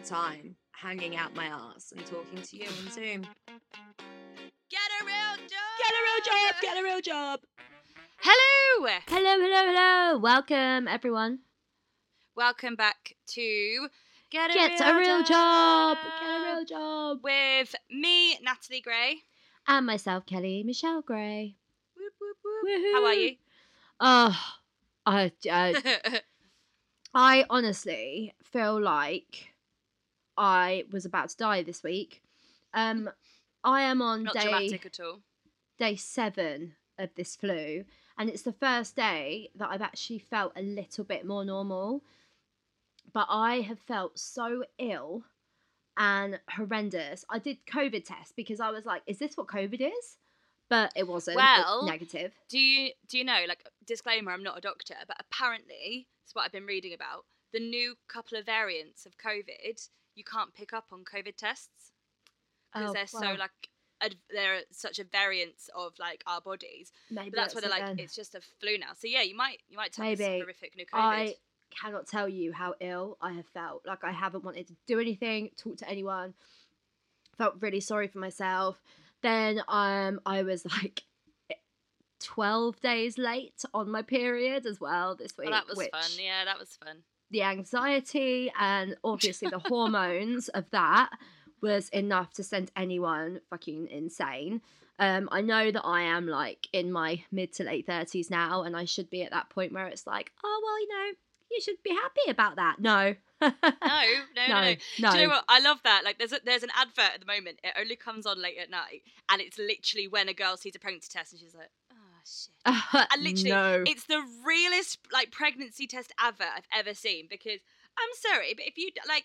of time hanging out my ass and talking to you on Zoom. Get a real job. Get a real job. Get a real job. Hello. Hello, hello, hello. Welcome, everyone. Welcome back to Get a, Get real, a real job. Get a real job. with me, Natalie Gray. And myself, Kelly Michelle Gray. Whoop, whoop, whoop. How are you? Oh, I, I, uh, I honestly feel like I was about to die this week. Um, I am on Not day day seven of this flu, and it's the first day that I've actually felt a little bit more normal. But I have felt so ill and horrendous. I did COVID test because I was like, "Is this what COVID is?" But it wasn't. Well, negative. Do you do you know? Like disclaimer, I'm not a doctor, but apparently, it's what I've been reading about. The new couple of variants of COVID, you can't pick up on COVID tests because Oh, they're so like ad- they're such a variance of like our bodies. Maybe But that's why they're like then. it's just a flu now. So yeah, you might you might have this horrific new COVID. I cannot tell you how ill I have felt. Like I haven't wanted to do anything, talk to anyone. Felt really sorry for myself. Then um I was like 12 days late on my period as well this week. well, that was which fun. Yeah, that was fun. The anxiety and obviously the hormones of that was enough to send anyone fucking insane. Um, I know that I am like in my mid to late thirties now, and I should be at that point where it's like, oh well, you know, you should be happy about that. No, No, no, no, no. no, no. Do you know what? I love that. Like, there's a, there's an advert at the moment. It only comes on late at night, and it's literally when a girl sees a pregnancy test, and she's like, "Oh shit." And literally, no. it's the realest like pregnancy test advert I've ever seen. Because I'm sorry, but if you like,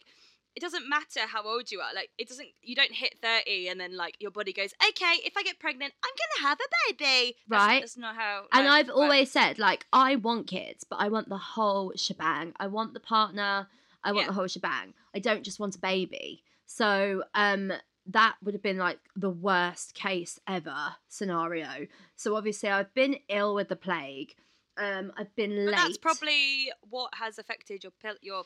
it doesn't matter how old you are. Like, it doesn't. You don't hit thirty, and then like your body goes, "Okay, if I get pregnant, I'm gonna have a baby." Right. That's not how. and I've always said, like, I want kids, but I want the whole shebang. I want the partner. I want Yeah. the whole shebang. I don't just want a baby. So, um, that would have been like the worst case ever scenario. So obviously, I've been ill with the plague. Um, I've been But late. that's probably what has affected your pill, your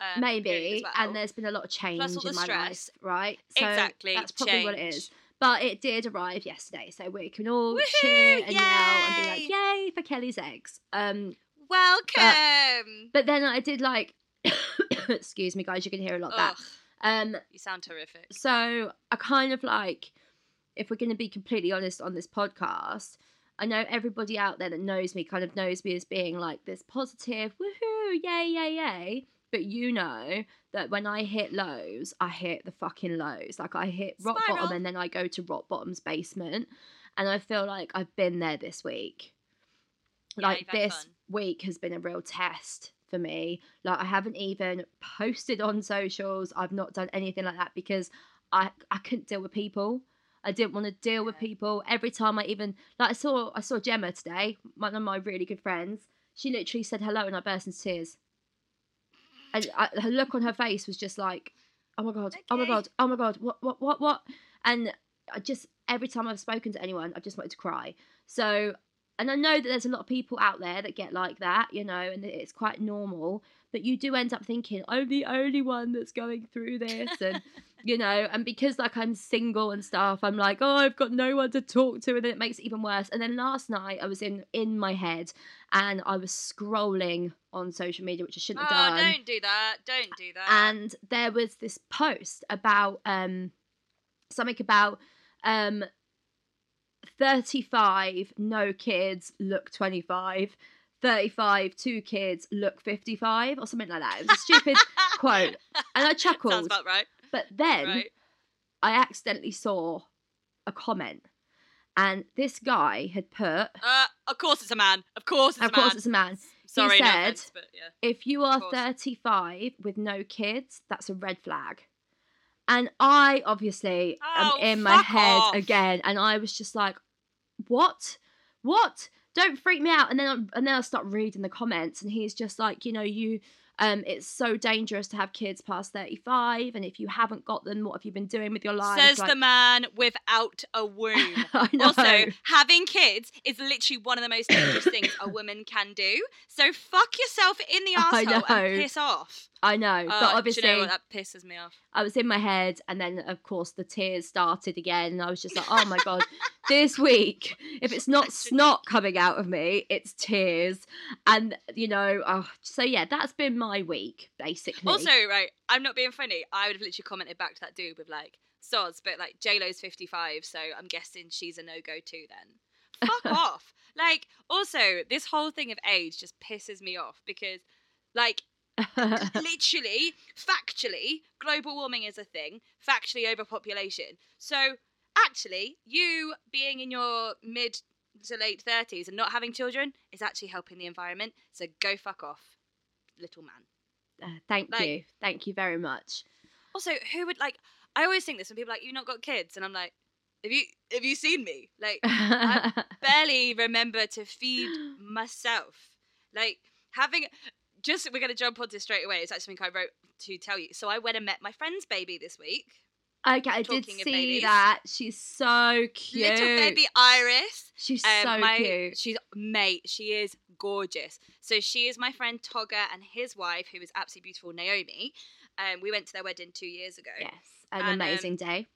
um, maybe, well. and there's been a lot of change Plus all in the my stress. life, right? So exactly That's probably what it is. But it did arrive yesterday, so we can all Woohoo, cheer and yell and be like, yay! "Yay for Kelly's eggs!" Um, Welcome. But then I did like, excuse me, guys, you can hear a lot of that. Um, you sound terrific. so I kind of like, if we're going to be completely honest on this podcast, I know everybody out there that knows me kind of knows me as being like this positive, woohoo, yay, yay, yay. But you know that when I hit lows, I hit the fucking lows. Like I hit rock Spiral. bottom and then I go to rock bottom's basement. And I feel like I've been there this week Yeah, like this fun. week has been a real test for me. Like i haven't even posted on socials. I've not done anything like that because i i couldn't deal with people. I didn't want to deal with people. Every time i even like i saw i saw gemma today one of my really good friends. She literally said hello and i burst into tears. And I, her look on her face was just like oh my god oh my god oh my god what what what what? And i just every time i've spoken to anyone i've just wanted to cry. So and I know that there's a lot of people out there that get like that, you know, and it's quite normal. But you do end up thinking, I'm the only one that's going through this, and you know, and because like I'm single and stuff, I'm like, oh, I've got no one to talk to, and then it makes it even worse. And then last night I was in in my head, and I was scrolling on social media, which I shouldn't Oh, have done Oh, don't do that. Don't do that. and there was this post about um something about um 35 no kids look 25 35 two kids look 55 or something like that it was a stupid quote and i chuckled Sounds about right. but then right. i accidentally saw a comment and this guy had put Uh, of course it's a man. Of course it's of a man. Of course it's a man Sorry, no said- offense, but yeah. if you are 35 with no kids, that's a red flag. And I obviously Oh, am in my head off. again, and I was just like, "What? What? Don't freak me out!" And then, I, and then I start reading the comments, and he's just like, "You know, you, um, it's so dangerous to have kids past 35, and if you haven't got them, what have you been doing with your life?" Says Like- the man without a womb. I know. Also, having kids is literally one of the most dangerous things a woman can do. So fuck yourself in the asshole and piss off. I know, but Uh, obviously you know? That pisses me off. I was in my head, and then of course the tears started again, and I was just like, "Oh my god, this week, if it's not snot coming out of me, it's tears." And you know, oh, so yeah, that's been my week basically. Also, right, I'm not being funny. I would have literally commented back to that dude with like, sods, but like J Lo's 55, so I'm guessing she's a no go too then. Fuck off. Like, also, this whole thing of age just pisses me off because, like, literally, factually, global warming is a thing, factually, overpopulation. So, actually, you being in your mid to late 30s and not having children is actually helping the environment. So, go fuck off, little man. Uh, thank like- you, thank you very much. Also, who would like? I always think this when people are like, you've not got kids," and I'm like, "Have you have you seen me? Like, I barely remember to feed myself. Like having just we're gonna jump onto straight away. It's actually something I wrote to tell you. So I went and met my friend's baby this week. okay, I did see babies. that. She's so cute. Little baby Iris. She's Um, so my, cute. She's mate. She is gorgeous. So she is my friend Togger and his wife, who is absolutely beautiful, Naomi. Um, we went to their wedding two years ago. Yes, an And, um, amazing day.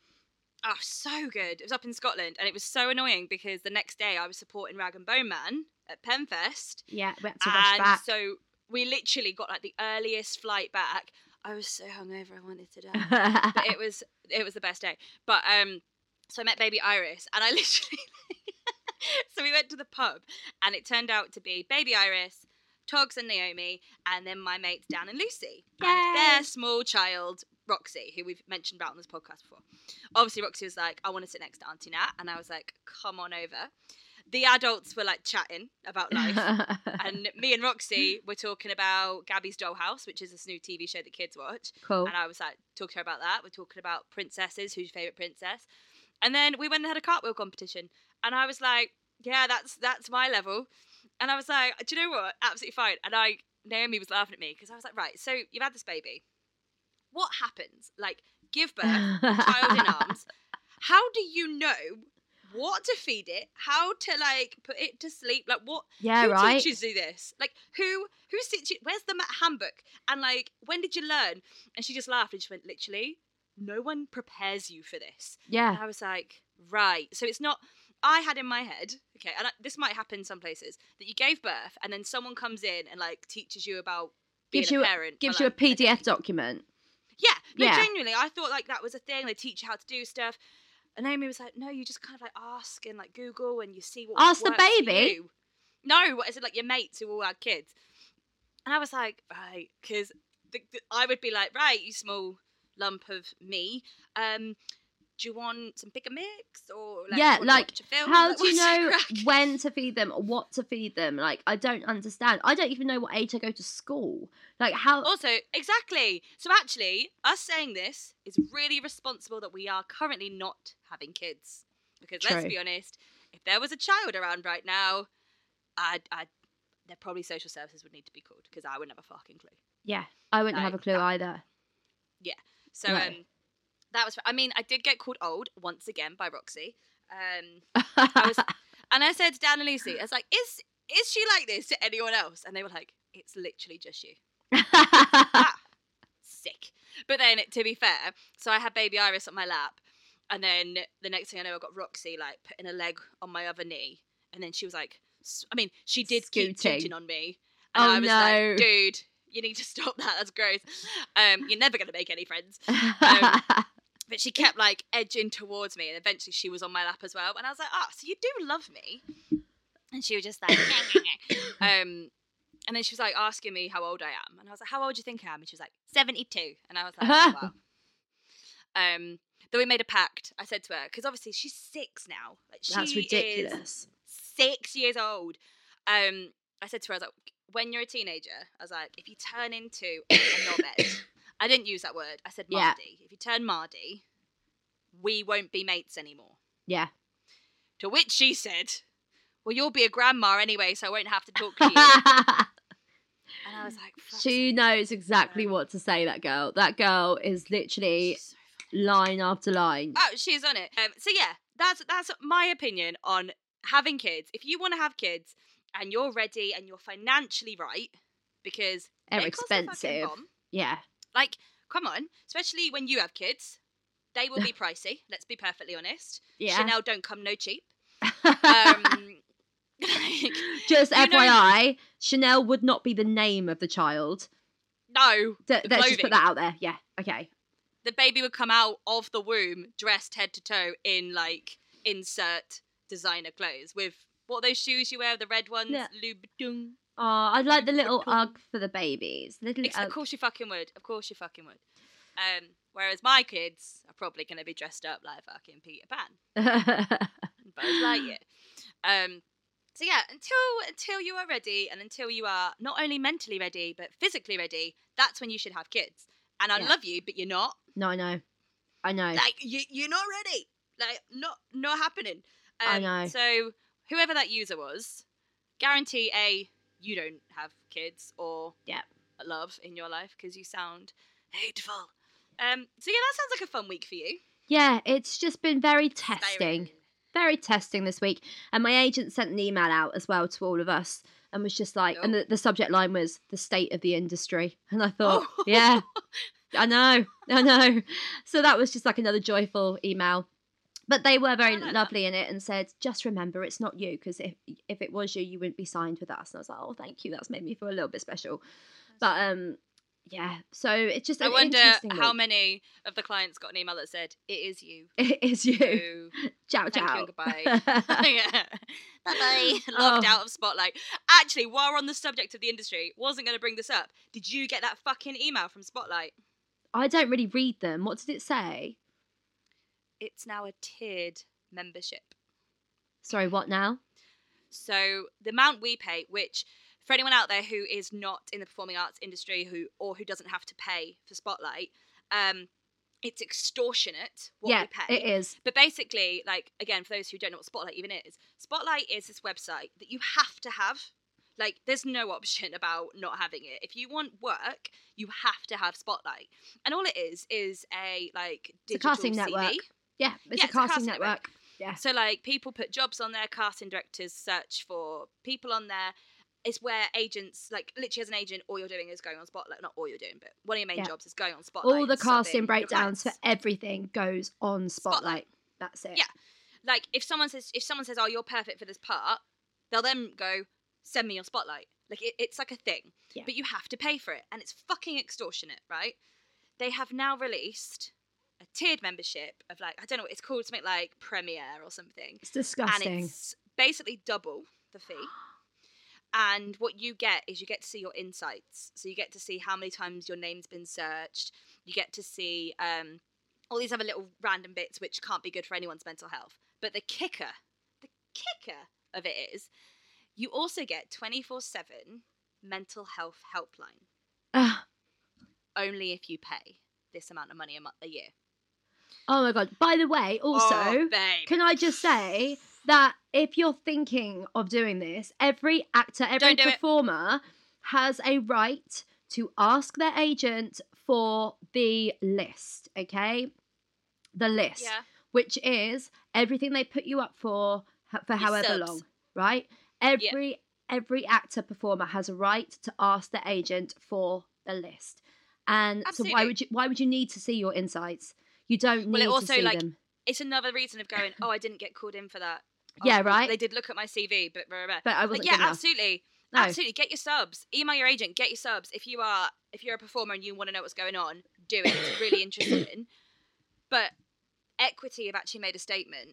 Oh, so good. It was up in Scotland and it was so annoying because the next day I was supporting Rag'n'Bone Man at Penfest. Yeah, we had to rush and back. so we literally got like the earliest flight back. I was so hungover I wanted to die. but it was it was the best day. But um so I met baby Iris and I literally So we went to the pub and it turned out to be baby Iris, Togs and Naomi, and then my mates Dan and Lucy. And their small child, Roxy, who we've mentioned about on this podcast before. Obviously Roxy was like, I want to sit next to Auntie Nat and I was like, come on over. The adults were like chatting about life. and me and Roxy were talking about Gabby's Dollhouse, which is this new TV show that kids watch. cool. And I was like, talking to her about that. We're talking about princesses. Who's your favourite princess? And then we went and had a cartwheel competition. And I was like, yeah, that's that's my level. And I was like, do you know what? Absolutely fine. And I, Naomi was laughing at me because I was like, right, so you've had this baby. What happens? Like, give birth, child in arms. How do you know what to feed it? How to like put it to sleep? Like, what yeah, who right. teaches you this? Like who who sits you where's the handbook? And like when did you learn? And she just laughed and she went, literally, no one prepares you for this. And Yeah, I was like, right. So it's not I had in my head, okay, and I, this might happen some places, that you gave birth and then someone comes in and like teaches you about being gives a you parent. for, gives you a like, day. PDF document. Yeah, no, Yeah. genuinely, I thought like that was a thing. They teach you how to do stuff. And Naomi was like, no, you just kind of like ask and like Google and you see what Ask the baby? No, what is it like your mates who all had kids? And I was like, right, because I would be like, right, you small lump of me. Um, do you want some pick a mix or like, Yeah, do you wanna like, watch a film? How Like, do you know when to feed them or what to feed them? Like, I don't understand. I don't even know what age I go to school. Like, how? Also, exactly. So actually, us saying this is really responsible that we are currently not having kids. Because let's be honest, if there was a child around right now, I'd, I'd there probably social services would need to be called because I wouldn't have a fucking clue. yeah, I wouldn't have a clue that. either. Yeah so No. um, that was. I mean, I did get called old once again by Roxy. Um, was- and I said to Dan and Lucy, I was like, "Is is she like this to anyone else?" And they were like, "It's literally just you." ah, sick. But then, to be fair, so I had baby Iris on my lap, and then the next thing I know, I got Roxy like putting a leg on my other knee, and then she was like, I mean, she did keep Scooting. tooting on me, and Oh, I was no. like, dude, you need to stop that. That's gross. Um, you're never gonna make any friends. Um, But she kept like edging towards me, and eventually she was on my lap as well. And I was like, "Ah, so you do love me?" And she was just like, um, and then she was like asking me how old I am, and I was like, "How old do you think I am?" And she was like, 72. and I was like, oh, "Wow." Um, then we made a pact. I said to her because obviously she's six now. Like she That's ridiculous. six years old. Um, I said to her, I was like, when you're a teenager, I was like, if you turn into a knobhead, I didn't use that word. I said Yeah. If you turn Mardy, we won't be mates anymore. Yeah. To which she said, well, you'll be a grandma anyway, so I won't have to talk to you. and I was like, she sake." knows exactly what to say. That girl. That girl is literally so line after line. Oh, she's on it. Um, so yeah, that's that's my opinion on having kids. If you want to have kids and you're ready and you're financially right, because They're they a expensive. bomb. Yeah. Like, come on, especially when you have kids, they will be pricey. Let's be perfectly honest. Yeah. Chanel don't come no cheap. Um, like, Just you know- FYI, Chanel would not be the name of the child. no, The let's just put that out there. Yeah. Okay. the baby would come out of the womb dressed head to toe in like insert designer clothes with what are those shoes you wear, the red ones, Yeah. Louboutin. Oh, I'd like the little UGG for the babies. Little Ex- Of course you fucking would. Of course you fucking would. Um, whereas my kids are probably going to be dressed up like fucking Peter Pan. Buzz Lightyear. Um, so yeah, until until you are ready, and until you are not only mentally ready but physically ready, that's when you should have kids. And I Yeah. love you, but you're not. no, I know. I know. Like you, you're not ready. Like not not happening. Um, I know. So whoever that user was, guarantee a you don't have kids or Yeah. love in your life because you sound hateful. Um. So yeah, that sounds like a fun week for you. yeah, it's just been very testing. Very testing this week. And my agent sent an email out as well to all of us and was just like, and Oh. the, the subject line was the state of the industry. And I thought, Oh. yeah, I know, I know. So that was just like another joyful email. But they were very I like that. lovely in it and said, just remember it's not you because if if it was you, you wouldn't be signed with us. And I was like, oh, thank you. That's made me feel a little bit special. But um, yeah. So it's just I wonder how week. many of the clients got an email that said it is you. it is you. So ciao, thank you ciao. and goodbye. yeah. Bye bye. Logged Oh. out of Spotlight. Actually, while we're on the subject of the industry, wasn't going to bring this up. Did you get that fucking email from Spotlight? I don't really read them. What did it say? It's now a tiered membership. Sorry, what now? So the amount we pay, which for anyone out there who is not in the performing arts industry who or who doesn't have to pay for Spotlight, um, it's extortionate what yeah, we pay. it is. But basically, like again, for those who don't know what Spotlight even is, Spotlight is this website that you have to have. Like, there's no option about not having it. If you want work, you have to have Spotlight, and all it is is a like It's a casting CV. network. Yeah, it's Yeah, a it's a casting casting network. network. Yeah. So like people put jobs on there, casting directors search for people on there. It's where agents, like literally as an agent, all you're doing is going on Spotlight. Not all you're doing, but one of your main Yeah. jobs is going on Spotlight. All the casting breakdowns for everything goes on Spotlight. Spotlight. That's it. Yeah. like if someone says if someone says, "Oh, you're perfect for this part," they'll then go, "Send me your Spotlight." Like it, it's like a thing, Yeah. but you have to pay for it, and it's fucking extortionate, right? They have now released tiered membership of like I don't know what it's called, something like Premiere or something. It's disgusting. and it's basically double the fee. And what you get is you get to see your insights. So you get to see how many times your name's been searched. You get to see um, all these other little random bits which can't be good for anyone's mental health. But the kicker, the kicker of it is, you also get twenty four seven mental health helpline Ugh. only if you pay this amount of money a month a year. Oh my god. By the way, also, oh, can I just say that if you're thinking of doing this, every actor, every do it. performer has a right to ask their agent for the list, okay? The list. yeah. which is everything they put you up for for Your however subs. long, right? Every every actor performer has a right to ask the agent for the list. And so why would you why would you need to see your insights? You don't need Well, it also, to see like, them. It's another reason of going, oh, I didn't get called in for that. Yeah, Oh, right. They did look at my CV, but blah, blah, blah. But I wasn't yeah, good absolutely, No. absolutely. Get your subs. Email your agent. Get your subs. If you are, if you're a performer and you want to know what's going on, do it. It's really interesting. But Equity have actually made a statement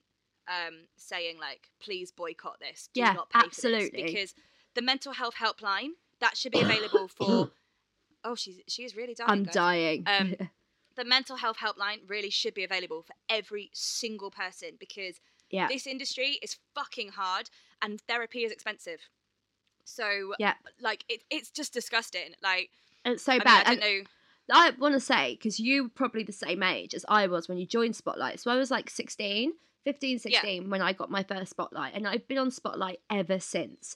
um, saying like, please boycott this. Do Yeah, not pay for absolutely. because the mental health helpline that should be available for. Oh, she's she is really dying. I'm guys. dying. Um, the mental health helpline really should be available for every single person because yeah. this industry is fucking hard and therapy is expensive. So Yeah. like it, it's just disgusting. Like It's so I, mean, bad. I don't know. I want to say because you were probably the same age as I was when you joined Spotlight. So I was like 16, 15, 16 when I got my first Spotlight, and I've been on Spotlight ever since.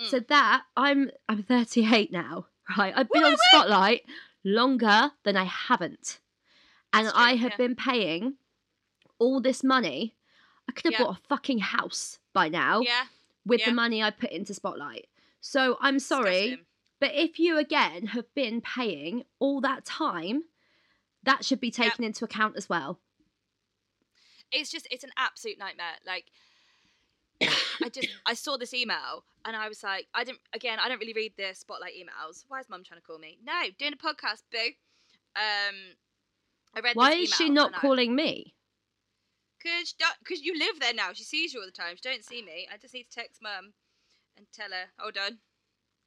Mm. So that I'm I'm 38 now, right? I've been on. Spotlight longer than I haven't, and That's I true, have yeah. been paying all this money. I could have Yeah. bought a fucking house by now Yeah, with the money I put into Spotlight. So I'm sorry, disgusting. But if you again have been paying all that time, that should be taken into account as well. it's just it's an absolute nightmare like i just i saw this email and i was like i didn't again i don't really read the spotlight emails why is mum trying to call me no doing a podcast boo um i read Why is she not calling me? Cause, cause you live there now. She sees you all the time. She don't see me. I just need to text mum and tell her. Hold on.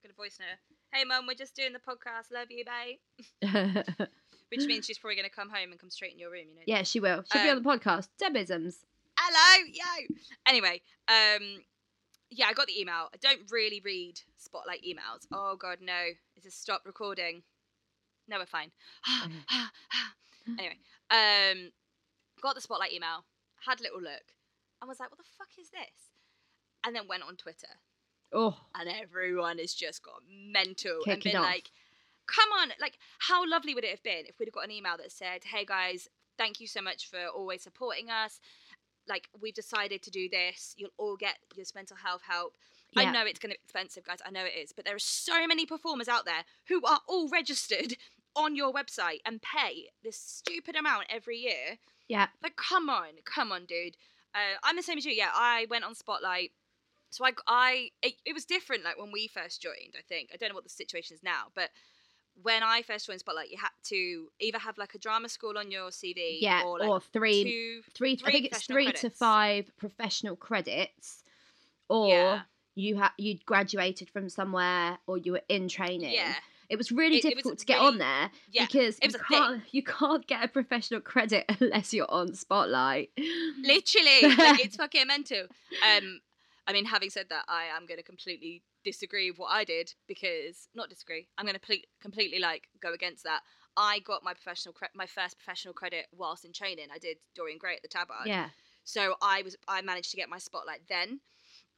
Got a voice note. Hey mum, we're just doing the podcast. Love you, babe. Which means she's probably gonna come home and come straight in your room. You know. yeah, she will. She'll be on Um, the podcast. Debisms. Hello, yo. Anyway, um, yeah, I got the email. I don't really read spotlight emails. Oh god, no. Is this stop recording? No, we're fine. anyway, um, got the spotlight email, had a little look, and was like, "What the fuck is this?" And then went on Twitter, Oh, and everyone has just got mental and been off. like, "Come on!" Like, how lovely would it have been if we'd have got an email that said, "Hey guys, thank you so much for always supporting us. Like, we've decided to do this. You'll all get your mental health help." I know it's going to be expensive, guys. I know it is, but there are so many performers out there who are all registered on your website and pay this stupid amount every year. yeah. Like, come on, come on, dude. Uh, I'm the same as you. Yeah, I went on Spotlight. So I, I, it, it was different. Like when we first joined, I think I don't know what the situation is now, but when I first joined Spotlight, you had to either have like a drama school on your CV, Yeah. or Or, like three, two, three, I think it's three to five professional credits, or Yeah. you had you'd graduated from somewhere, or you were in training. yeah, It was really It- it was difficult to get really- on there yeah. because you can't you can't get a professional credit unless you're on Spotlight. Literally, like, it's fucking mental. Um, I mean, having said that, I am going to completely disagree with what I did because not disagree. I'm going to ple- completely like go against that. I got my professional cre- my first professional credit whilst in training. I did Dorian Gray at the Tabard. yeah, So I was I managed to get my spotlight then.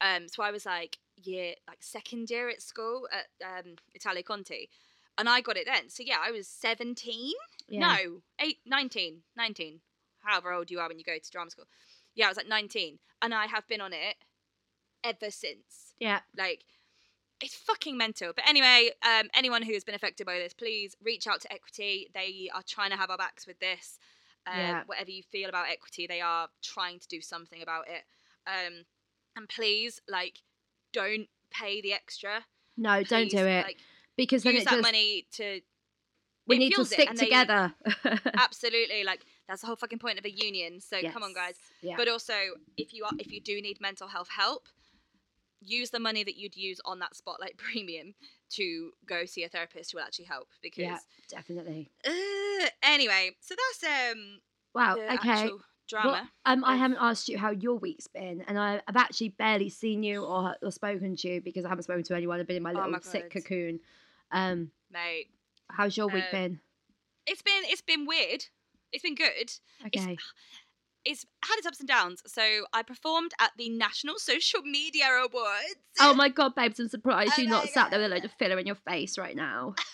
Um, so I was like year like second year at school at um, Italia Conti, and I got it then. So yeah, I was seventeen. yeah. No, eight, 19, 19, however old you are when you go to drama school. Yeah, I was like 19. And I have been on it ever since. yeah, Like, it's fucking mental. But anyway, um, anyone who has been affected by this, please reach out to Equity. They are trying to have our backs with this. Um, Yeah. Whatever you feel about Equity, they are trying to do something about it. Um, and please, like, don't pay the extra. No, don't do it Like, because then use it that just money to. we need to stick and they- together. absolutely like that's the whole fucking point of a union so come on guys Yeah. but also if you are if you do need mental health help use the money that you'd use on that spotlight premium to go see a therapist who will actually help because yeah, definitely. uh, anyway so that's um Wow. okay. actual drama Well, um, I haven't asked you how your week's been, and I, I've actually barely seen you or, or spoken to you because I haven't spoken to anyone. I've been in my Oh little my sick cocoon. Um, mate how's your week Uh, been? it's been it's been weird it's been good Okay. it's had its ups and downs so i performed at the national social media awards Oh my god, babes! I'm surprised Oh you're not sat there with a load of filler in your face right now.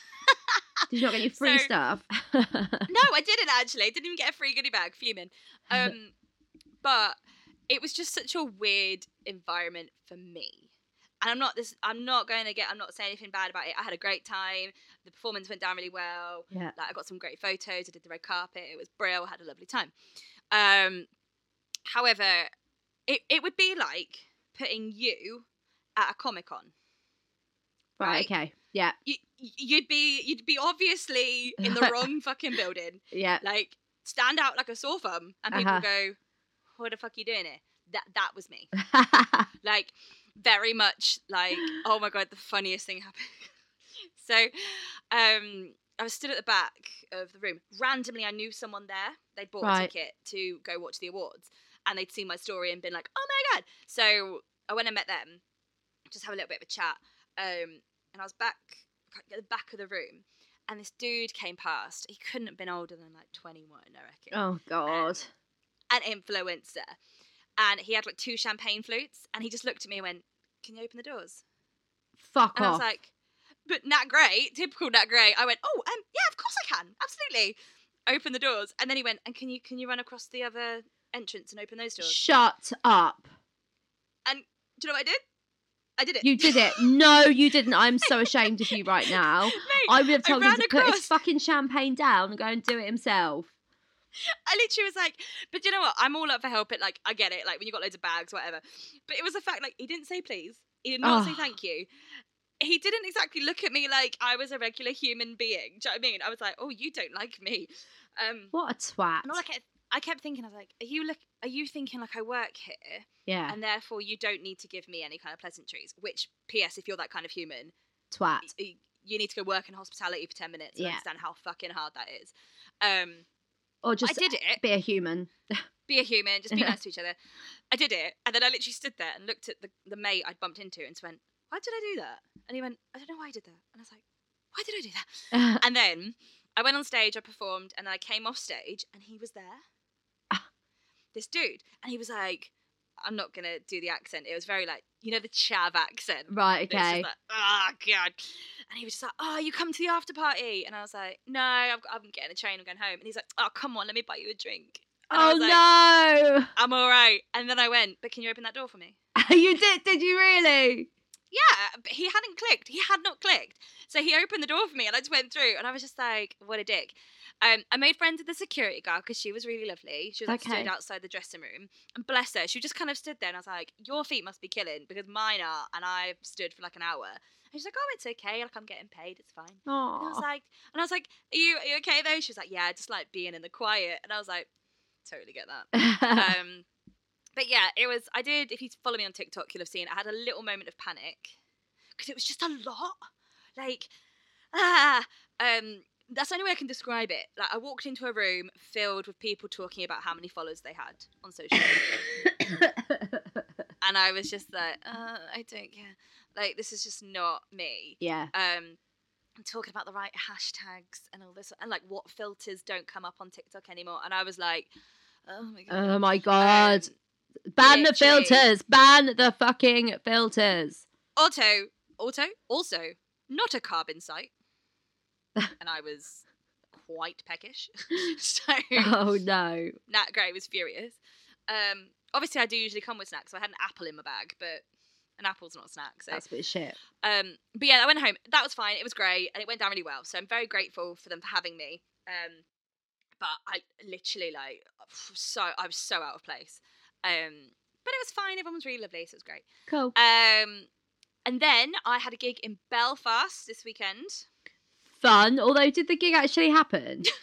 Did you not get any free So- stuff? No, I didn't actually. I didn't even get a free goodie bag. Fuming. Um, but it was just such a weird environment for me. And I'm not this. I'm not going to get. I'm not saying anything bad about it. I had a great time. The performance went down really well. yeah. Like I got some great photos. I did the red carpet. It was brilliant. I Had a lovely time. Um, however, it it would be like putting you at a comic con. Right. right. Okay. Yeah. You, you'd be you'd be obviously in the wrong fucking building. Yeah. like stand out like a sore thumb and people Uh-huh. go what the fuck are you doing here that that was me like very much like oh my god the funniest thing happened so um i was stood at the back of the room randomly i knew someone there they'd bought Right. a ticket to go watch the awards and they'd seen my story and been like oh my god so i went and met them just have a little bit of a chat um and i was back at the back of the room and this dude came past. He couldn't have been older than like 21, I reckon. oh god. An influencer. And he had like two champagne flutes. And he just looked at me and went, Can you open the doors? Fuck And I was like, But Nat Gray, typical Nat Gray. I went, Oh, um, yeah, of course I can. Absolutely. Open the doors. And then he went, And can you can you run across the other entrance and open those doors? Shut up. And do you know what I did? I did it. You did it. No, you didn't. I'm so ashamed of you right now. Mate, I would have told him to put his fucking champagne down and go and do it himself. I literally was like, but you know what? I'm all up for help. It like I get it. Like when you got loads of bags, whatever. But it was the fact like he didn't say please. He did not say Oh. thank you. He didn't exactly look at me like I was a regular human being. Do you know what I mean? I was like, oh, you don't like me. Um, What a twat. and all I kept, I kept thinking, I was like, are you look? Are you thinking like I work here, yeah, and therefore you don't need to give me any kind of pleasantries? Which, P.S. If you're that kind of human, twat. you need to go work in hospitality for ten minutes Yeah. understand how fucking hard that is. Um, Or just I did it. be a human. be a human, just be nice to each other. I did it, and then I literally stood there and looked at the, the mate I'd bumped into and just went, Why did I do that? And he went, I don't know why I did that. And I was like, Why did I do that? And then I went on stage, I performed, and then I came off stage, and he was there. This dude. And he was like, I'm not to do the accent. It was very like, you know, the chav accent. right, okay. like, oh god. And he was just like, oh, you come to the after party? And I was like, no, I've I'm getting a train. I'm going home. And he's like, oh, come on, let me buy you a drink. And I oh was like, oh, no! I'm all right. And then I went, but can you open that door for me? you did? Did you really? Yeah, but he hadn't clicked. He had not clicked. So he opened the door for me and I just went through and I was just like, what a dick. Um, I made friends with the security guard because she was really lovely. She was like, Okay. stood outside the dressing room. And bless her, she just kind of stood there and I was like, your feet must be killing because mine are. And I stood for like an hour. And she's like, oh, it's okay. Like, I'm getting paid. It's fine. And I was like, and I was like, are you, are you okay though? She was like, yeah, I just like being in the quiet. And I was like, totally get that. um, but yeah, it was. I did. If you follow me on TikTok, you'll have seen. I had a little moment of panic because it was just a lot. Like, ah, um, that's the only way I can describe it. Like, I walked into a room filled with people talking about how many followers they had on social media, and I was just like, uh, I don't care. Like, this is just not me. yeah. Um, I'm talking about the right hashtags and all this, and like what filters don't come up on TikTok anymore. And I was like, oh my god. Oh my god. Um, Ban the filters. Ban the fucking filters. Auto, auto, also not a carbon site. and I was quite peckish. so Oh no. Nat Gray was furious. Um, obviously, I do usually come with snacks, so I had an apple in my bag, but an apple's not a snack. So, That's a bit of shit. um, but yeah, I went home. That was fine. It was great, and it went down really well. So I'm very grateful for them for having me. Um, but I literally like so I was so out of place. Um, but it was fine. Everyone was really lovely, so it was great. Cool. Um, and then I had a gig in Belfast this weekend. Fun. Although, did the gig actually happen?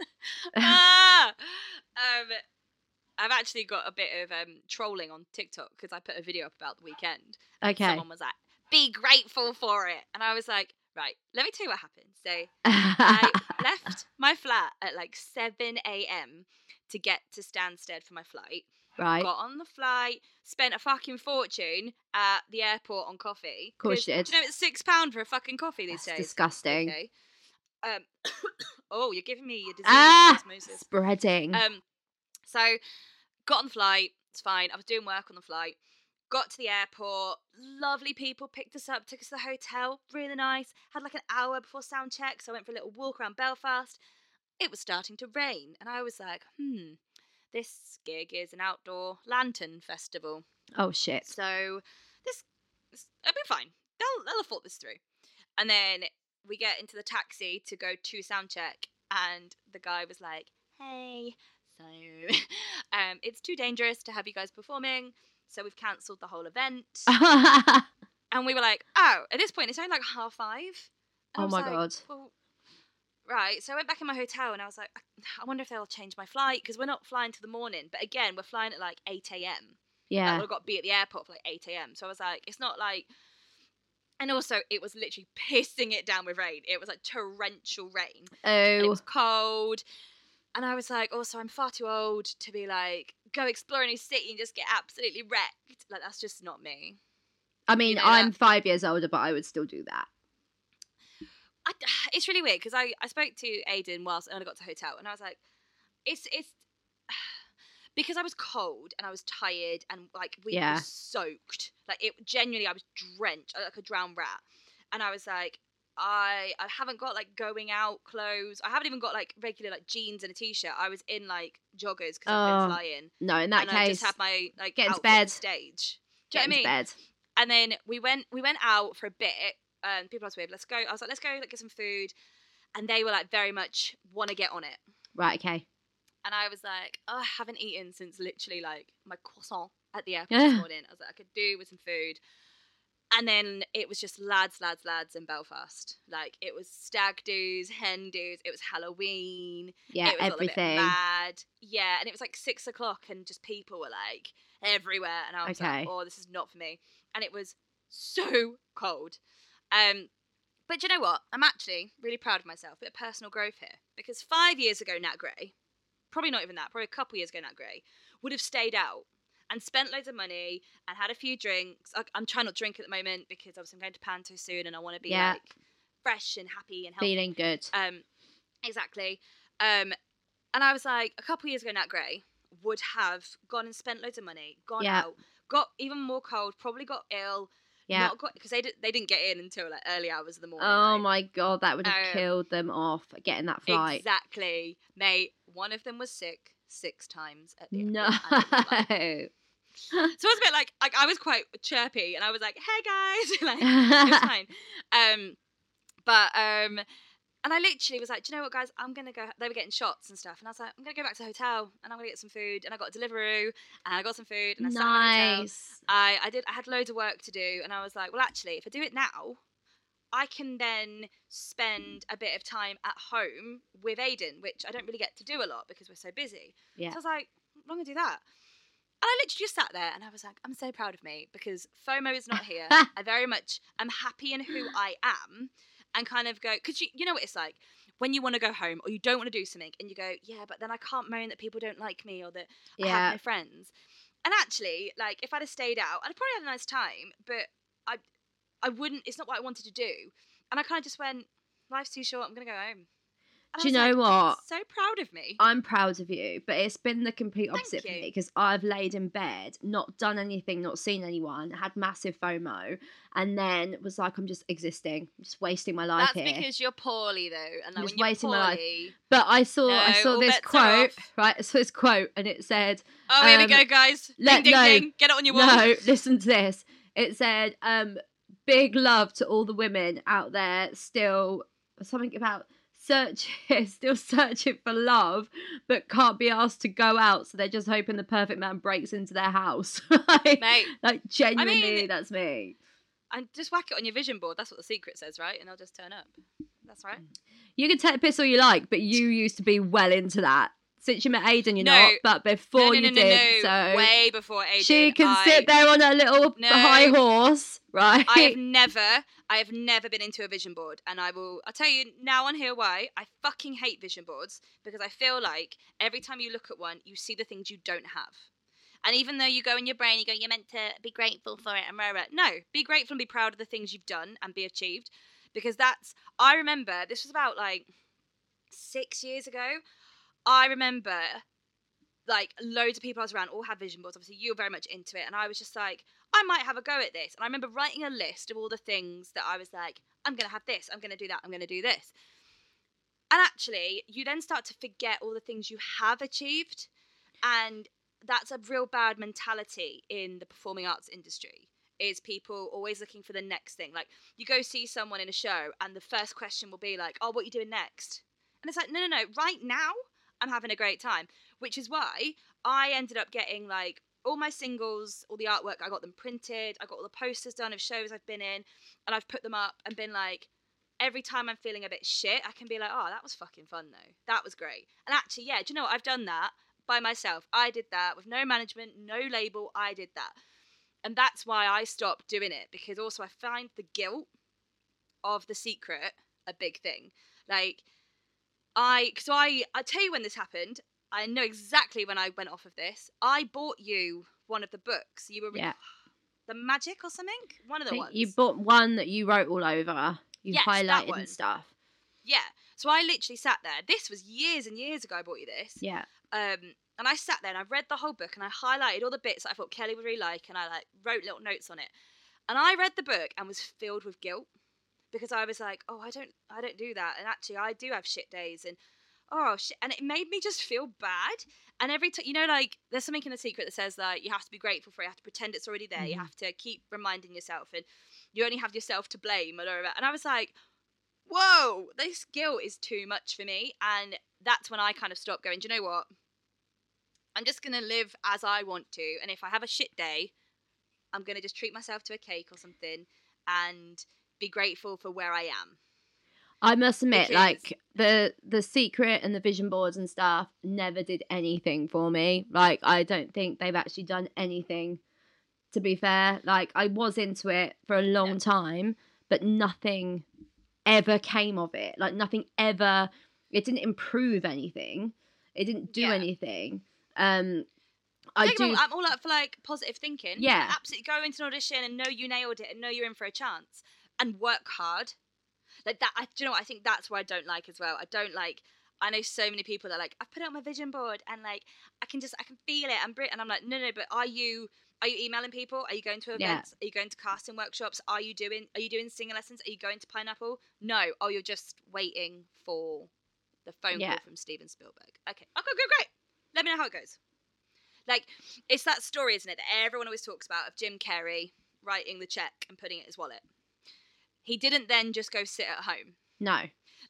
ah! Um, I've actually got a bit of um, trolling on TikTok because I put a video up about the weekend. Okay. Someone was like, "Be grateful for it," and I was like, "Right, let me tell you what happened." So I left my flat at like seven a.m. to get to Stansted for my flight. right. Got on the flight, spent a fucking fortune at the airport on coffee. Course 'cause you did. Do you know it's six pound for a fucking coffee these That's days? disgusting. Okay. Um. oh, you're giving me your disease Ah, osmosis. spreading. Um, so got on the flight. It's fine. I was doing work on the flight. Got to the airport. Lovely people picked us up, took us to the hotel. Really nice. Had like an hour before sound check, so I went for a little walk around Belfast. It was starting to rain, and I was like, hmm, this gig is an outdoor lantern festival. oh shit. So this, this it'll be fine. They'll they'll have thought this through. And then we get into the taxi to go to sound check, and the guy was like, "Hey, so um, it's too dangerous to have you guys performing, so we've cancelled the whole event." and we were like, "Oh!" At this point, it's only like half five. And Oh my like, God. Well, right. So I went back in my hotel, and I was like, "I wonder if they'll change my flight because we're not flying till the morning." But again, we're flying at like eight a.m. Yeah. we've got to be at the airport for like 8 a.m. So I was like, it's not like. And also, it was literally pissing it down with rain. It was like torrential rain. And it Oh. was cold. And I was like, also, I'm far too old to be like, go explore a new city and just get absolutely wrecked. Like, that's just not me. I mean, know I'm that- five years older, but I would still do that. I, it's really weird because I, I spoke to Aiden whilst I got to hotel and I was like, it's it's because I was cold and I was tired and like we Yeah. were soaked. Like it genuinely I was drenched uh, like a drowned rat. And I was like, I I haven't got like going out clothes. I haven't even got like regular like jeans and a t-shirt. I was in like joggers because I've Oh, been flying. No, in that and I case, just had my like get into bed. stage. Do get you know into what I mean? bed. And then we went we went out for a bit. Um, people asked me, let's go. I was like, let's go like, get some food. And they were like very much want to get on it. Right. Okay. And I was like, oh, I haven't eaten since literally like my croissant at the airport this morning. I was like, I could do with some food. And then it was just lads, lads, lads in Belfast. Like it was stag do's, hen do's. It was Halloween. Yeah. it was all a bit Everything. mad. Yeah, and it was like six o'clock, and just people were like everywhere, and I was Okay. like, "Oh, this is not for me." And it was so cold. Um, but you know what? I'm actually really proud of myself. A bit of personal growth here because five years ago, Nat Gray, probably not even that, probably a couple years ago, Nat Gray would have stayed out and spent loads of money and had a few drinks. I- I'm trying not to drink at the moment because obviously I'm going to Panto soon, and I want to be Yeah. like fresh and happy and healthy. Feeling good. Um, exactly. Um, and I was like, a couple years ago, Nat Gray would have gone and spent loads of money, gone Yeah. out, got even more cold, probably got ill, Yeah. because they did, they didn't get in until like early hours of the morning. Oh right? my god, that would have Um, killed them off getting that flight. Exactly, mate. One of them was sick six times at the No. airport, so it was a bit like like I was quite chirpy, and I was like, "Hey guys," like it was fine. Um, but um, and I literally was like, "Do you know what, guys? I'm gonna go." They were getting shots and stuff, and I was like, "I'm gonna go back to the hotel, and I'm gonna get some food." And I got a Deliveroo, and I got some food, and I sat in the hotel. nice. I I did. I had loads of work to do, and I was like, "Well, actually, if I do it now." I can then spend a bit of time at home with Aiden, which I don't really get to do a lot because we're so busy. Yeah. So I was like, I'm gonna do that. And I literally just sat there and I was like, I'm so proud of me because FOMO is not here. I very much am happy in who I am and kind of go, because you, you know what it's like when you want to go home or you don't want to do something and you go, yeah, but then I can't moan that people don't like me or that I have Yeah. no friends. And actually, like if I'd have stayed out, I'd probably had a nice time, but I, I wouldn't. It's not what I wanted to do. And I kind of just went, life's too short. I'm gonna go home. And Do you was like, know what? So proud of me. I'm proud of you, but it's been the complete opposite for me because I've laid in bed, not done anything, not seen anyone, had massive FOMO, and then was like, I'm just existing, just wasting my life That's here. because you're poorly though, and like, Just when you're wasting my life. poorly. But I saw, I saw this quote, right? I saw this quote, and it said, Oh, here we Um, go, guys. let- ding, ding, no. ding. Get it on your wall. No, listen to this. It said, um, big love to all the women out there still something about search it, still searching for love but can't be asked to go out so they're just hoping the perfect man breaks into their house like, Mate, like genuinely mean- that's me and just whack it on your vision board. That's what the secret says, right? And I'll just turn up. That's right. you can take the piss all you like but you used to be well into that since you met Aiden you're No. not but before no, no, you did so Way before Aiden. she can I, sit there on her little high horse right I have never, I have never been into a vision board, and I will. I'll tell you now on here why. I fucking hate vision boards because I feel like every time you look at one, you see the things you don't have. And even though you go in your brain, you go, you're meant to be grateful for it and rah, rah. No, be grateful and be proud of the things you've done and be achieved. Because that's, I remember, this was about like six years ago. I remember like loads of people I was around all had vision boards. Obviously, you were very much into it. And I was just like, I might have a go at this. And I remember writing a list of all the things that I was like, I'm to have this, I'm to do that, I'm to do this. And actually, you then start to forget all the things you have achieved. And that's a real bad mentality in the performing arts industry. Is people always looking for the next thing? Like you go see someone in a show, and the first question will be like, "Oh, what are you doing next?" And it's like, no, no, no. Right now, I'm having a great time. Which is why I ended up getting like all my singles, all the artwork. I got them printed. I got all the posters done of shows I've been in, and I've put them up and been like, every time I'm feeling a bit shit, I can be like, oh, that was fucking fun though. That was great. And actually, yeah, do you know what? I've done that by myself. I did that with no management, no label. I did that. And that's why I stopped doing it because also I find the guilt of the secret a big thing. Like, I, so I, I tell you when this happened. I know exactly when I went off of this. I bought you one of the books. You were Yeah. the magic or something. One of the ones. you bought one that you wrote all over you Yes, that highlighted one. and stuff Yeah. So I literally sat there. This was years and years ago. I bought you this. yeah Um, and I sat there and I read the whole book and I highlighted all the bits that I thought Kelly would really like and I like wrote little notes on it. And I read the book and was filled with guilt because I was like, oh, I don't, I don't do that. And actually, I do have shit days and oh shit, and it made me just feel bad. And every time, you know, like there's something in the secret that says that you have to be grateful for it, you have to pretend it's already there, you Mhm. have to keep reminding yourself, and you only have yourself to blame. And and I was like, whoa, this guilt is too much for me. And that's when I kind of stopped going, do you know what? I'm just gonna live as I want to, and if I have a shit day, I'm gonna just treat myself to a cake or something, and be grateful for where I am. I must admit, Because- like the the secret and the vision boards and stuff never did anything for me. Like I don't think they've actually done anything. To be fair, like I was into it for a long Yeah. time, but nothing ever came of it. Like nothing ever. It didn't improve anything. It didn't do Yeah. anything. Um, I Don't get me do. I'm all up for like positive thinking. Yeah. absolutely. Go into an audition and know you nailed it and know you're in for a chance and work hard. Like that. I, do you know what? I think that's where I don't like as well. I don't like. I know so many people that are like, I've put it on my vision board and like I can just I can feel it. I'm Brit, and I'm like, no, no. But are you? Are you emailing people? Are you going to Yeah. events? Are you going to casting workshops? Are you doing? Are you doing singing lessons? Are you going to Pineapple? No. Oh, you're just waiting for the phone Yeah. call from Steven Spielberg. Okay. Oh, okay. Great. Great. Let me know how it goes. Like it's that story, isn't it, that everyone always talks about of Jim Carrey writing the check and putting it in his wallet. He didn't then just go sit at home. no.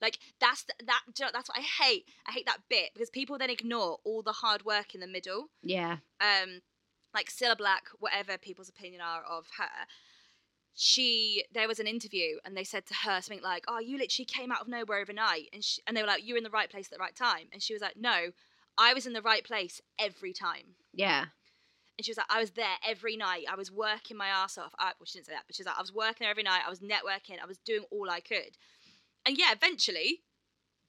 Like that's the, that. you know, that's what I hate. I hate that bit because people then ignore all the hard work in the middle. Yeah. Um, like Cilla Black, whatever people's opinion are of her. She there was an interview and they said to her something like, "Oh, you literally came out of nowhere overnight," and she, and they were like, "You're in the right place at the right time," and she was like, "No, I was in the right place every time." Yeah. And she was like, I was there every night. I was working my ass off. I, well, she didn't say that, but she was like, I was working there every night. I was networking. I was doing all I could. And yeah, eventually,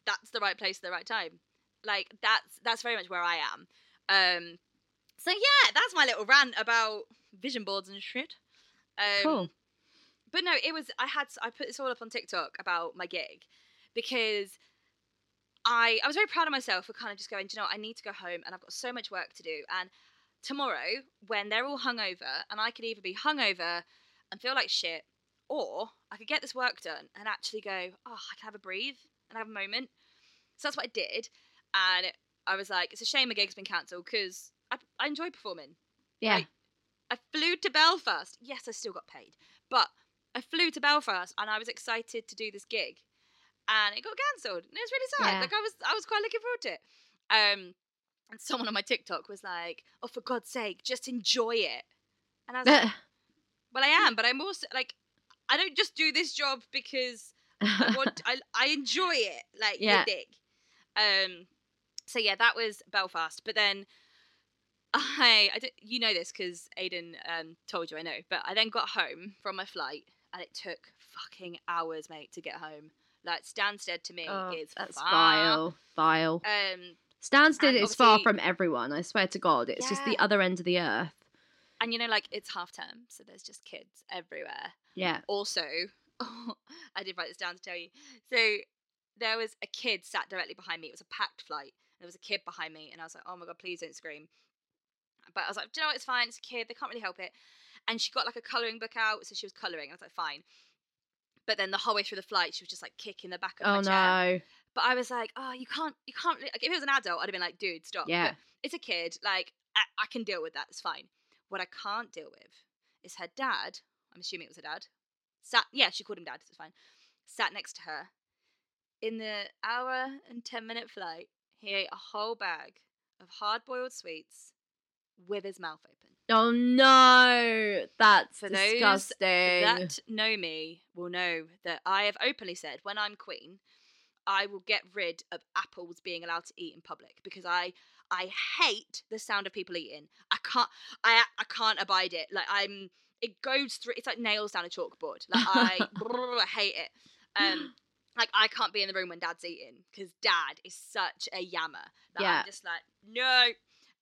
that's the right place at the right time. Like that's that's very much where I am. Um, so yeah, that's my little rant about vision boards and shit. Um, Cool. But no, it was I had I put this all up on TikTok about my gig because I I was very proud of myself for kind of just going. Do you know, what? I need to go home and I've got so much work to do. And tomorrow, when they're all hungover, and I could either be hungover and feel like shit, or I could get this work done and actually go, oh, I can have a breathe and have a moment. So that's what I did, and I was like, it's a shame my gig's been cancelled because I I enjoy performing. Yeah. Like, I flew to Belfast. Yes, I still got paid, but I flew to Belfast and I was excited to do this gig, and it got cancelled. And it was really sad. Yeah. Like I was, I was quite looking forward to it. Um, and someone on my TikTok was like, "Oh, for God's sake, just enjoy it." And I was like, "Well, I am, but I'm also like, I don't just do this job because I want. I I enjoy it. Like Yeah. you dig." Um, so yeah, that was Belfast. But then I, I you know this because Aiden um, told you I know. But I then got home from my flight, and it took fucking hours, mate, to get home. Like Stansted to me Oh, is that's vile. Vile. Um, Stansted is far from everyone. I swear to God, it's just the other end of the earth. and you know, like it's half term, so there's just kids everywhere. Yeah. also i did write this down to tell you so there was a kid sat directly behind me it was a packed flight there was a kid behind me and i was like oh my god please don't scream but i was like do you know what it's fine it's a kid they can't really help it and she got like a colouring book out so she was colouring i was like fine but then the whole way through the flight she was just like kicking the back of Oh my chair no. But i was like oh you can't you can't like, if it was an adult i'd have been like dude stop Yeah. But it's a kid like I, I can deal with that it's fine what i can't deal with is her dad i'm assuming it was her dad sat yeah she called him dad so it's fine sat next to her in the hour and 10 minute flight he ate a whole bag of hard boiled sweets with his mouth open Oh no. That's For those disgusting. that know me will know that I have openly said when I'm queen, I will get rid of apples being allowed to eat in public because I I hate the sound of people eating. I can't I I can't abide it. Like I'm it goes through it's like nails down a chalkboard. Like I I hate it. Um like I can't be in the room when dad's eating because dad is such a yammer. That Yeah. I'm just like, no.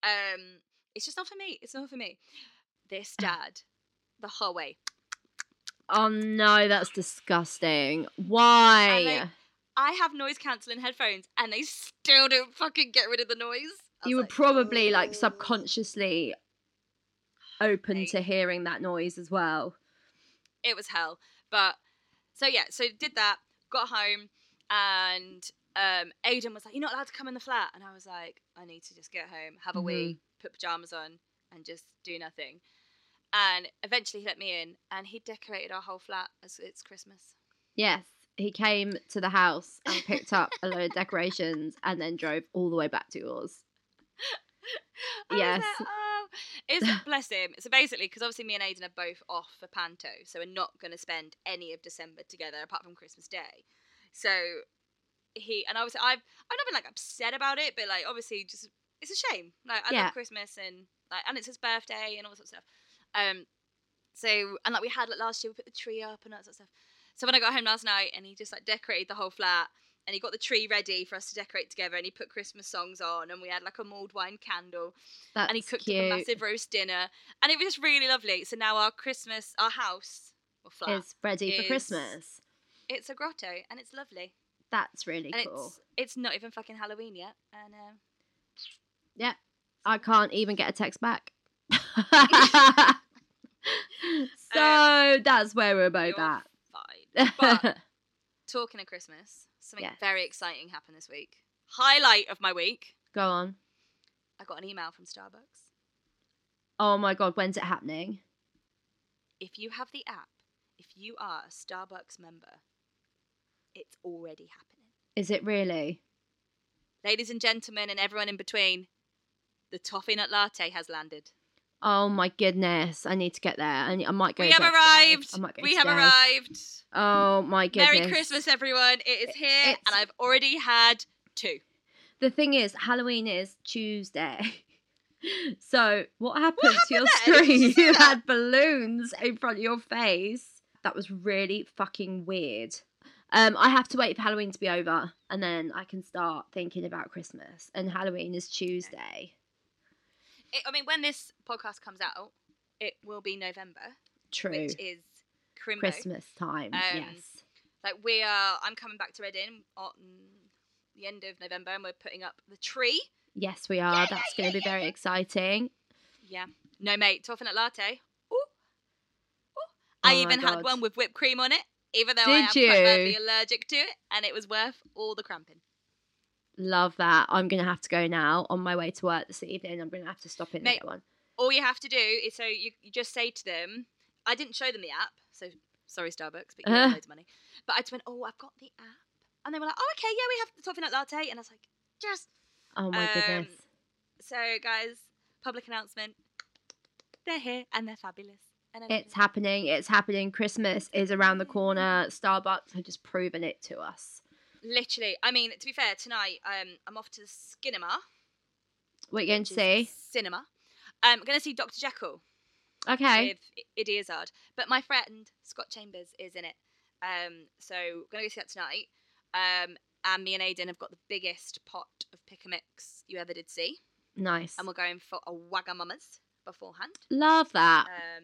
Um it's just not for me. It's not for me. This dad, the whole way. Oh no, that's disgusting. Why? Like, I have noise cancelling headphones and they still don't fucking get rid of the noise. You were probably like subconsciously open to hearing that noise as well. It was hell. But so yeah, so did that, got home and um, Aidan was like, "You're not allowed to come in the flat," and I was like, "I need to just get home, have a wee, Mhm. put pajamas on, and just do nothing." And eventually, he let me in, and he decorated our whole flat as it's Christmas. Yes, he came to the house and picked up a load of decorations and then drove all the way back to yours. Yes. like, oh. It's bless him. So basically, because obviously me and Aidan are both off for Panto, so we're not going to spend any of December together apart from Christmas Day. So he and obviously I've I've not been like upset about it, but like obviously just it's a shame. Like I Yeah. love Christmas and like and it's his birthday and all that sort of stuff. Um, so and like we had like last year we put the tree up and all that sort of stuff. So when I got home last night and he just like decorated the whole flat and he got the tree ready for us to decorate together and he put Christmas songs on and we had like a mulled wine candle That's and he cooked a massive roast dinner and it was just really lovely. So now our Christmas, our house or flat, Is ready for Christmas. it's a grotto and it's lovely That's really and cool. it's it's not even fucking Halloween yet and um, Yeah, I can't even get a text back. so that's where we're both at. But talking of Christmas, something Yes. very exciting happened this week. Highlight of my week. Go on. I got an email from Starbucks. Oh my god, when's it happening? If you have the app, if you are a Starbucks member, it's already happening. Is it really? Ladies and gentlemen, and everyone in between, the toffee nut latte has landed. Oh my goodness, I need to get there. I, need- I might go. we have today. arrived. I might go We have arrived. Oh my goodness. Merry Christmas, everyone. It is here, It's- and I've already had two. The thing is, Halloween is Tuesday. So what happened to your happened then? You screen? You had balloons in front of your face. That was really fucking weird. Um, I have to wait for Halloween to be over, and then I can start thinking about Christmas. And Halloween is Tuesday. It, I mean, when this podcast comes out, it will be November, True. which is Crimbo. Christmas time. Um, yes. Like we are, I'm coming back to Reading on the end of November, and we're putting up the tree. Yes, we are. yeah, That's yeah, going to be very exciting. Yeah. No, mate, toffee nut latte. Ooh. Ooh. I Oh my even had one with whipped cream on it, even though I am Did you? allergic to it, and it was worth all the cramping. Love that. I'm going to have to go now on my way to work this evening. I'm going to have to stop in and Mate, get one. All you have to do is so you, you just say to them, I didn't show them the app, so sorry Starbucks, but you have Uh. loads of money. But I just went, oh, I've got the app, and they were like, oh, okay, yeah, we have the toffee nut latte, and I was like, just Oh my um, goodness. so guys, public announcement, they're here and they're fabulous. And It's happening. It's happening. Christmas is around the corner. Starbucks have just proven it to us. Literally. I mean, to be fair, tonight um, I'm off to the cinema. What are you going to see? Cinema. Um, I'm going to see Doctor Jekyll Okay. with I- Eddie Izzard, but my friend Scott Chambers is in it. Um, so we're going to go see that tonight. Um, and me and Aidan have got the biggest pot of pick a mix you ever did see, Nice. and we're going for a Wagamama's beforehand. Love that. Um,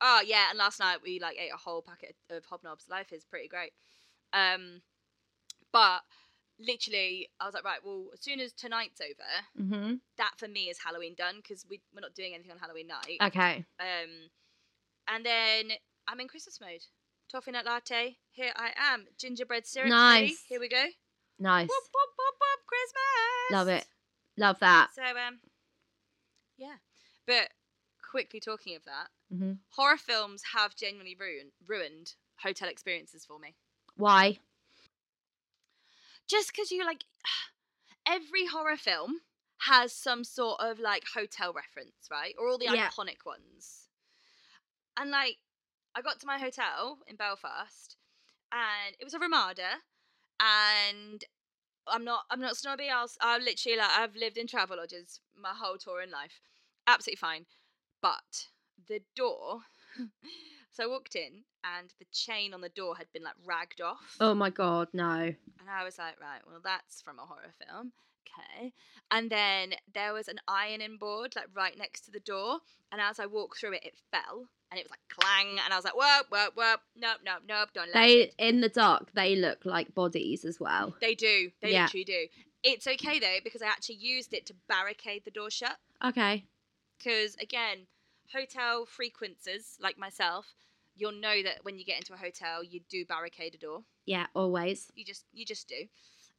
oh yeah, and last night we like ate a whole packet of hobnobs. Life is pretty great. Um, but literally, I was like, right, well, as soon as tonight's over, hmm that for me is Halloween done because we we're not doing anything on Halloween night. Okay. Um, and then I'm in Christmas mode. Toffee nut latte. Here I am. Gingerbread syrup. ready. Nice. Here we go. Nice. Whoop, whoop, whoop, whoop, Christmas. Love it. Love that. So um, yeah. But quickly talking of that, hmm horror films have genuinely ruined ruined hotel experiences for me. Why? Just because you like every horror film has some sort of like hotel reference, right? Or all the Yeah. iconic ones. And like I got to my hotel in Belfast and it was a Ramada and I'm not I'm not snobby, I'll s- I literally like I've lived in travel lodges my whole tour in life. Absolutely fine. But the door so I walked in and the chain on the door had been like ragged off. Oh my god, no. And I was like, right, well, that's from a horror film. Okay. And then there was an ironing board, like right next to the door. And as I walked through it, it fell. And it was like clang. And I was like, whoa, whoa, whoa. Nope, nope, nope. Don't let They it. in the dark. They look like bodies as well. They do. They Yeah. literally do. It's okay though, because I actually used it to barricade the door shut. Okay. Because again, hotel frequenters like myself, you'll know that when you get into a hotel, you do barricade a door. Yeah. Always. You just you just do.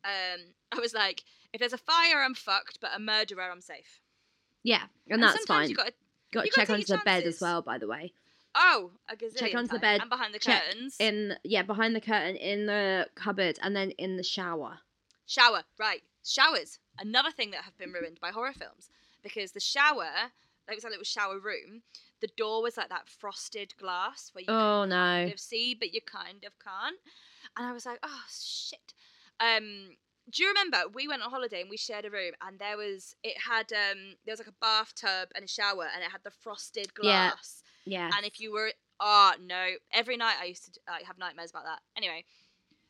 Um, I was like, if there's a fire, I'm fucked, but a murderer, I'm safe. Yeah, and, And that's fine. You got Got to gotta check under the bed as well, by the way. oh a gazillion Check under the bed, and behind the curtains. In yeah, behind the curtain, in the cupboard, and then in the shower. Shower, right. Showers. Another thing that have been ruined by horror films. Because the shower, it was a little shower room, the door was like that frosted glass where you Oh can no. kind of see, but you kind of can't. And I was like, oh shit. Um do you remember we went on holiday and we shared a room and there was it had um there was like a bathtub and a shower and it had the frosted Yeah. glass. Yeah. And if you were, oh no, every night I used to like, have nightmares about that. Anyway,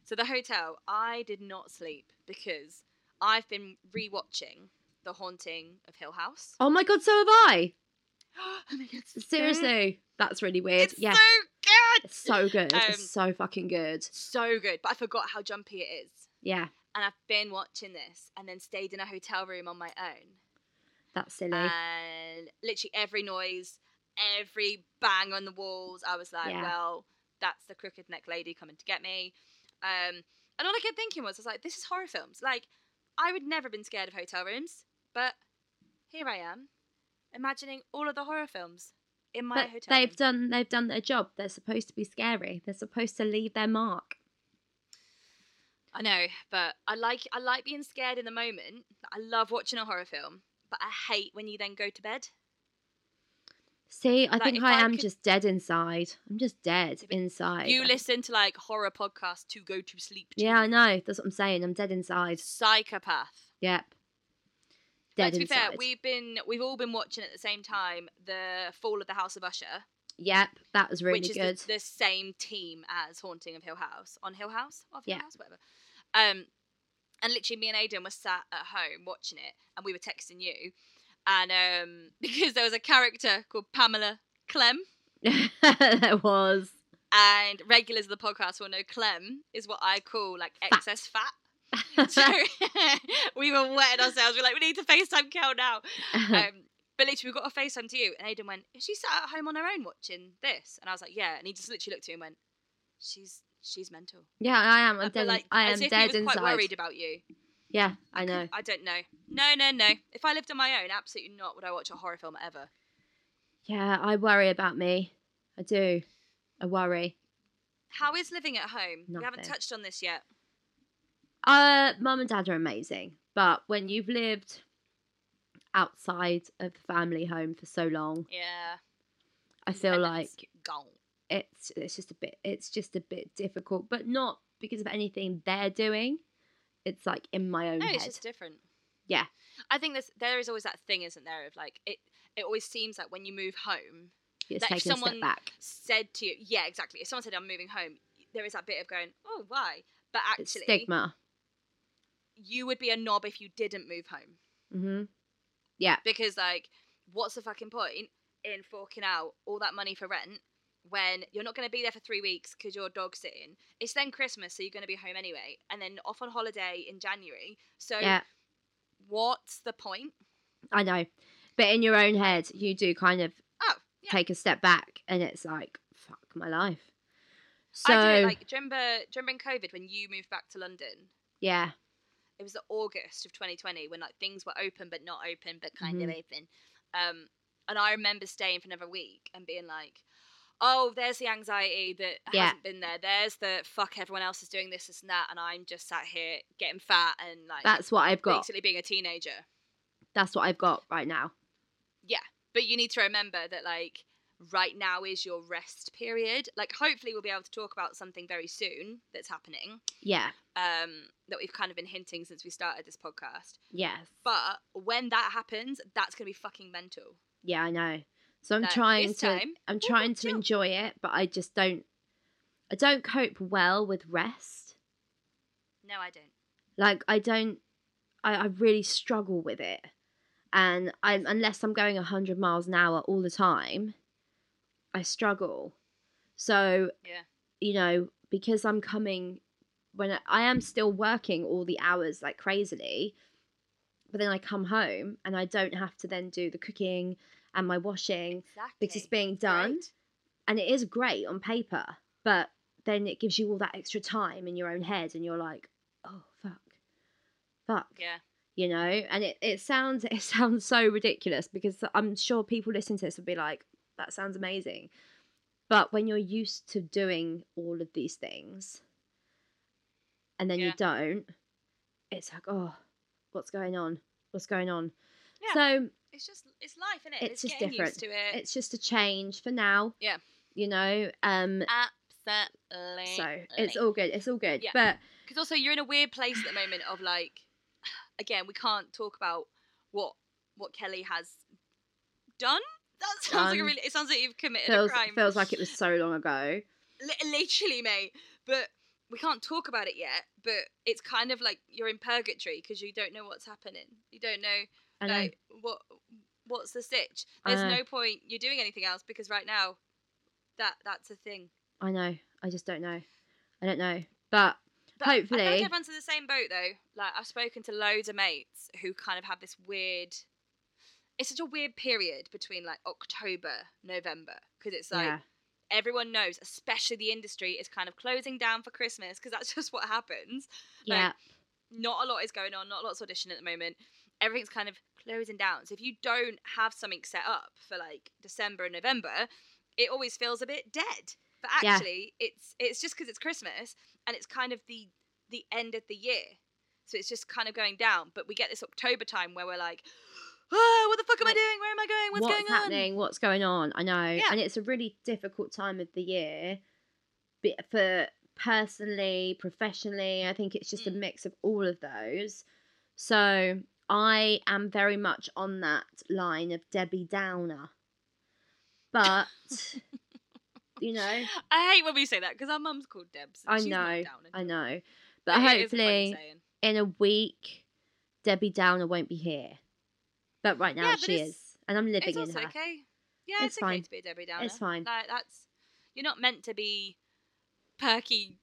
so the hotel, I did not sleep because I've been rewatching The Haunting of Hill House. Oh my god, so have I. oh my god, it's so- Seriously, that's really weird. it's yeah, so good, it's so good. Um, it's so fucking good. so good. But I forgot how jumpy it is, Yeah, and I've been watching this and then stayed in a hotel room on my own, that's silly. and literally every noise, every bang on the walls, I was like, Yeah. well, that's the crooked neck lady coming to get me. Um, and all I kept thinking was, I was like, this is horror films. Like, I would never have been scared of hotel rooms, but here I am, imagining all of the horror films in my but hotel. they've room. done they've done their job. They're supposed to be scary. They're supposed to leave their mark. I know, but I like I like being scared in the moment. I love watching a horror film, but I hate when you then go to bed. See, I Like, think I I am could- just dead inside. I'm just dead Yeah, inside. You listen to like horror podcasts to go to sleep. To. Yeah, I know. That's what I'm saying. I'm dead inside. psychopath. Yep. But Dead to be inside. fair, we've been we've all been watching at the same time the Fall of the House of Usher, Yep, that was really which is. The, the same team as Haunting of Hill House on Hill House, off Hill Yeah. House, whatever. Um, and literally, me and Aidan were sat at home watching it, and we were texting you, and um, because there was a character called Pamela Clem, there was. and regulars of the podcast will know Clem is what I call like Fat. excess fat. So we were wetting ourselves. We're like, we need to FaceTime Kel now. Um, but literally, we got a FaceTime to you, and Aidan went, "Is she sat at home on her own watching this?" And I was like, "Yeah." And he just literally looked at me and went, "She's she's mental." yeah, I am. I'm dead. like, I am as if dead he was quite inside. worried about you. Yeah, I know. I don't know. No, no, no. If I lived on my own, absolutely not would I watch a horror film ever. Yeah, I worry about me. I do. I worry. How is living at home? We haven't touched on this yet. Uh, mum and dad are amazing, but when you've lived outside of the family home for so long, Yeah. I feel like gone. it's it's just a bit it's just a bit difficult, but not because of anything they're doing. It's like in my own No, head. it's just different. Yeah. I think there's there is always that thing, isn't there, of like it. It always seems like when you move home, It's like if someone said to you, yeah, exactly. If someone said I'm moving home, there is that bit of going, oh, why? But It's actually, stigma. You would be a knob if you didn't move home hmm Yeah. because, like, what's the fucking point in forking out all that money for rent when you're not going to be there for three weeks because you're dog sitting? It's then Christmas, so you're going to be home anyway, and then off on holiday in January. So, Yeah, what's the point? I know. But in your own head, you do kind of Oh, yeah. take a step back, and it's like, fuck my life. So I it like do you remember, do you remember in COVID when you moved back to London? yeah, It was the August of 2020 when like things were open but not open but kind of Mm-hmm. open. Um, and I remember staying for another week and being like, "Oh, there's the anxiety that Yeah. hasn't been there. There's the fuck everyone else is doing this, this and that, and I'm just sat here getting fat and like that's what I've got. basically being a teenager." That's what I've got right now. Yeah, but you need to remember that like right now is your rest period. Like hopefully we'll be able to talk about something very soon that's happening. Yeah. Um, that we've kind of been hinting since we started this podcast. Yes. But when that happens, that's gonna be fucking mental. Yeah, I know. So I'm Like, trying to time, I'm trying to enjoy it, but I just don't I don't cope well with rest. No, I don't. Like I don't I, I really struggle with it. And I unless I'm going hundred miles an hour all the time, I struggle. So Yeah. you know, because I'm coming when I, I am still working all the hours like crazily, but then I come home and I don't have to then do the cooking and my washing Exactly. because it's being done Right. and it is great on paper, but then it gives you all that extra time in your own head and you're like, oh fuck. fuck Yeah. you know and it, it sounds it sounds so ridiculous because i'm sure people listening to this would be like that sounds amazing but when you're used to doing all of these things and then you don't it's like oh what's going on what's going on Yeah. so It's just it's life, isn't it? It's just different. Used to it. it's just a change for now Yeah. you know um Absolutely. so it's all good it's all good Yeah. but because also you're in a weird place at the moment of like, again, we can't talk about what what Kelly has done. That sounds like a um, really. It sounds like you've committed feels a crime. It feels like it was so long ago Li- literally, mate. But we can't talk about it yet. But it's kind of like you're in purgatory because you don't know what's happening. You don't know know. like what what's the stitch. There's no point you doing anything else because right now, that that's a thing. I know. I just don't know. I don't know. But, But I feel hopefully, like everyone's in the same boat though. Like I've spoken to loads of mates who kind of have this weird. It's such a weird period between like October, November, because it's like yeah, everyone knows, especially the industry, is kind of closing down for Christmas because that's just what happens. like, yeah, Not a lot is going on. Not a lot's audition at the moment. Everything's kind of closing down. So if you don't have something set up for like December and November, it always feels a bit dead. But Yeah. actually, it's it's just because it's Christmas and it's kind of the the end of the year. So it's just kind of going down. But we get this October time where we're like, oh, what the fuck am I doing? Where am I going? What's, going on? happening? What's going on? I know, Yeah. and it's a really difficult time of the year, for personally, professionally. I think it's just a Mm. mix of all of those. So I am very much on that line of Debbie Downer, but you know, I hate when we say that because our mum's called Debs. I know, I know, but a funny hopefully. in a week, Debbie Downer won't be here. But right now Yeah, she is. And I'm living It's in also her. okay. Yeah, It's it's, okay fine. to be a Debbie Downer. It's fine. Like that's you're not meant to be perky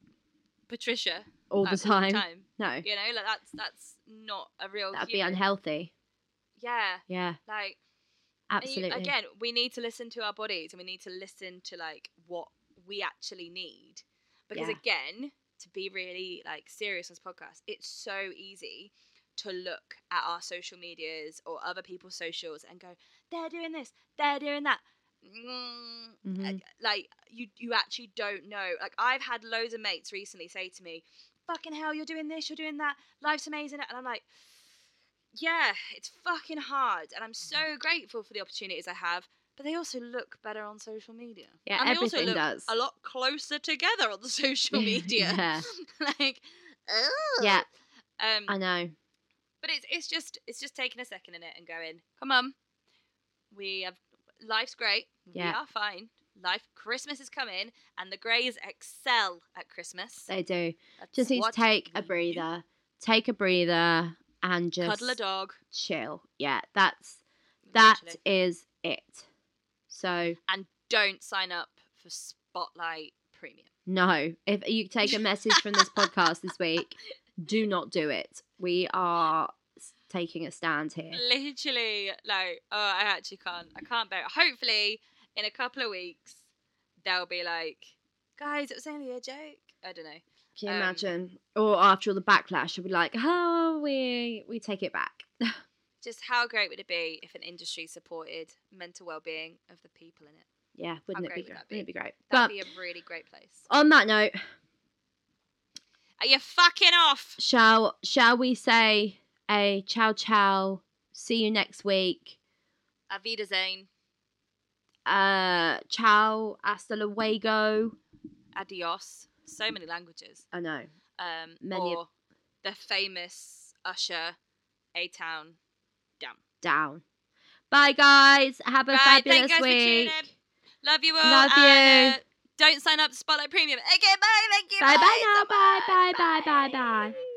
Patricia All the time. time. No. You know, like that's that's not a real. That'd be unhealthy. Yeah, Yeah, like and you- absolutely. again, we need to listen to our bodies and we need to listen to like what we actually need. Because Yeah. again, to be really like serious on this podcast, it's so easy to look at our social medias or other people's socials and go, they're doing this, they're doing that. Mm, Mhm. uh, like you you actually don't know. Like I've had loads of mates recently say to me, "Fucking hell, you're doing this, you're doing that. Life's amazing." And I'm like, "Yeah, it's fucking hard." And I'm so grateful for the opportunities I have, but they also look better on social media. Yeah, and they also everything look does. a lot closer together on the social media. yeah, like, yeah, Um, I know. But it's it's just it's just taking a second in it and going, come on, we have life's great. Yeah. We are fine. Life Christmas is coming, and the Greys excel at Christmas. They do. That's Just need to take a we do. breather. Take a breather and just Cuddle a dog. chill. Yeah, that's that literally. is it. So and don't sign up for Spotlight Premium. no, if you take a message from this podcast this week, do not do it. We are taking a stand here. Literally, like, oh, I actually can't. I can't bear it. Hopefully, in a couple of weeks, they'll be like, guys, it was only a joke. I don't know. Can you Um, imagine? Or after all the backlash, you'll be like, "Oh, we we take it back." Just how great would it be if an industry supported mental well-being of the people in it? yeah, wouldn't it be great would that be? Wouldn't be great? That'd But be a really great place. on that note, Are you fucking off? shall shall we say a ciao ciao? See you next week. Avida Zane. Uh, ciao, hasta luego. Adios. So many languages. I know. Um, Many of- the famous Usher, A Town, Down. Down. Bye, guys. Have a Right, fabulous thank you guys for tuning week. Love you all. Love you. Don't sign up to Spotlight Premium. Okay, bye. Thank you. Bye bye now. Bye bye much. bye bye bye.